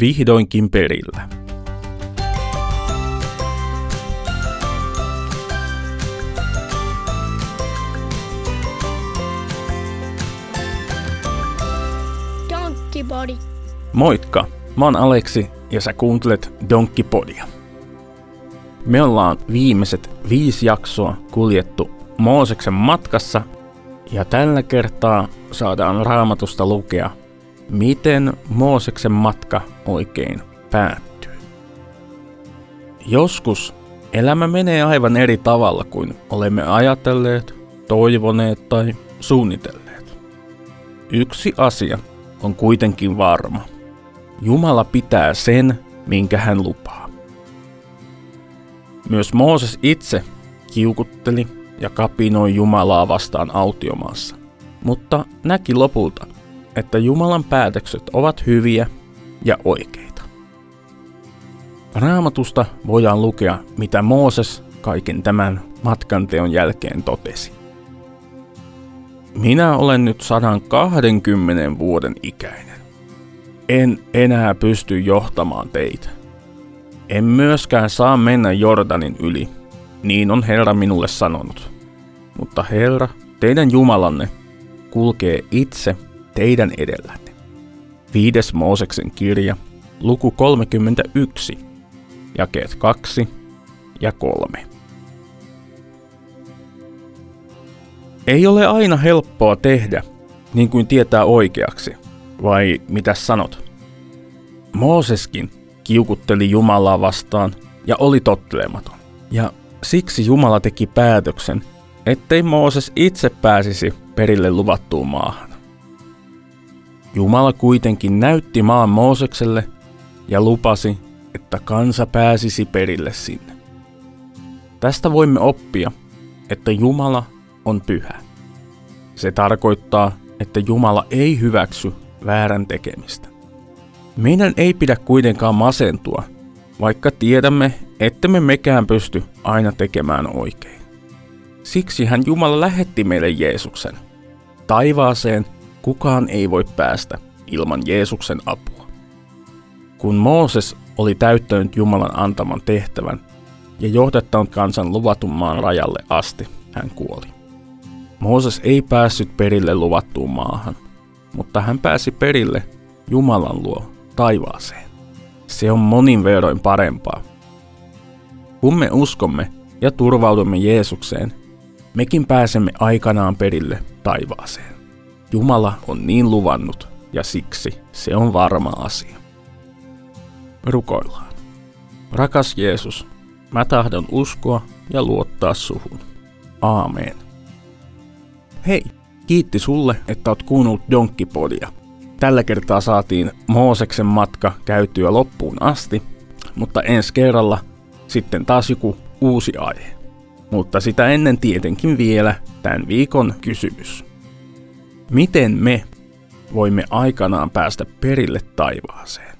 vihdoinkin perillä. Donkey Body. Moikka, mä oon Aleksi ja sä kuuntelet Donkeypodia. Me ollaan viimeiset viisi jaksoa kuljettu Mooseksen matkassa ja tällä kertaa saadaan raamatusta lukea, miten Mooseksen matka oikein päättyy. Joskus elämä menee aivan eri tavalla kuin olemme ajatelleet, toivoneet tai suunnitelleet. Yksi asia on kuitenkin varma. Jumala pitää sen, minkä hän lupaa. Myös Mooses itse kiukutteli ja kapinoi Jumalaa vastaan autiomaassa, mutta näki lopulta, että Jumalan päätökset ovat hyviä ja oikeita. Raamatusta voidaan lukea, mitä Mooses kaiken tämän matkanteon jälkeen totesi. Minä olen nyt 120 vuoden ikäinen. En enää pysty johtamaan teitä. En myöskään saa mennä Jordanin yli, niin on Herra minulle sanonut. Mutta Herra, teidän Jumalanne, kulkee itse teidän edellänne. Viides Mooseksen kirja, luku 31, jakeet 2 ja 3. Ei ole aina helppoa tehdä, niin kuin tietää oikeaksi, vai mitä sanot? Mooseskin kiukutteli Jumalaa vastaan ja oli tottelematon. Ja siksi Jumala teki päätöksen, ettei Mooses itse pääsisi perille luvattuun maahan. Jumala kuitenkin näytti maan Moosekselle ja lupasi, että kansa pääsisi perille sinne. Tästä voimme oppia, että Jumala on pyhä. Se tarkoittaa, että Jumala ei hyväksy väärän tekemistä. Meidän ei pidä kuitenkaan masentua, vaikka tiedämme, että me mekään pysty aina tekemään oikein. Siksi hän Jumala lähetti meille Jeesuksen. Taivaaseen kukaan ei voi päästä ilman Jeesuksen apua. Kun Mooses oli täyttänyt Jumalan antaman tehtävän ja johdattanut kansan luvatun maan rajalle asti, hän kuoli. Mooses ei päässyt perille luvattuun maahan, mutta hän pääsi perille Jumalan luo taivaaseen. Se on monin verroin parempaa. Kun me uskomme ja turvaudumme Jeesukseen, mekin pääsemme aikanaan perille taivaaseen. Jumala on niin luvannut ja siksi se on varma asia. Rukoillaan. Rakas Jeesus, mä tahdon uskoa ja luottaa suhun. Aamen. Hei, kiitti sulle, että oot kuunnellut Donkkipodia. Tällä kertaa saatiin Mooseksen matka käytyä loppuun asti, mutta ensi kerralla sitten taas joku uusi aihe. Mutta sitä ennen tietenkin vielä tämän viikon kysymys. Miten me voimme aikanaan päästä perille taivaaseen?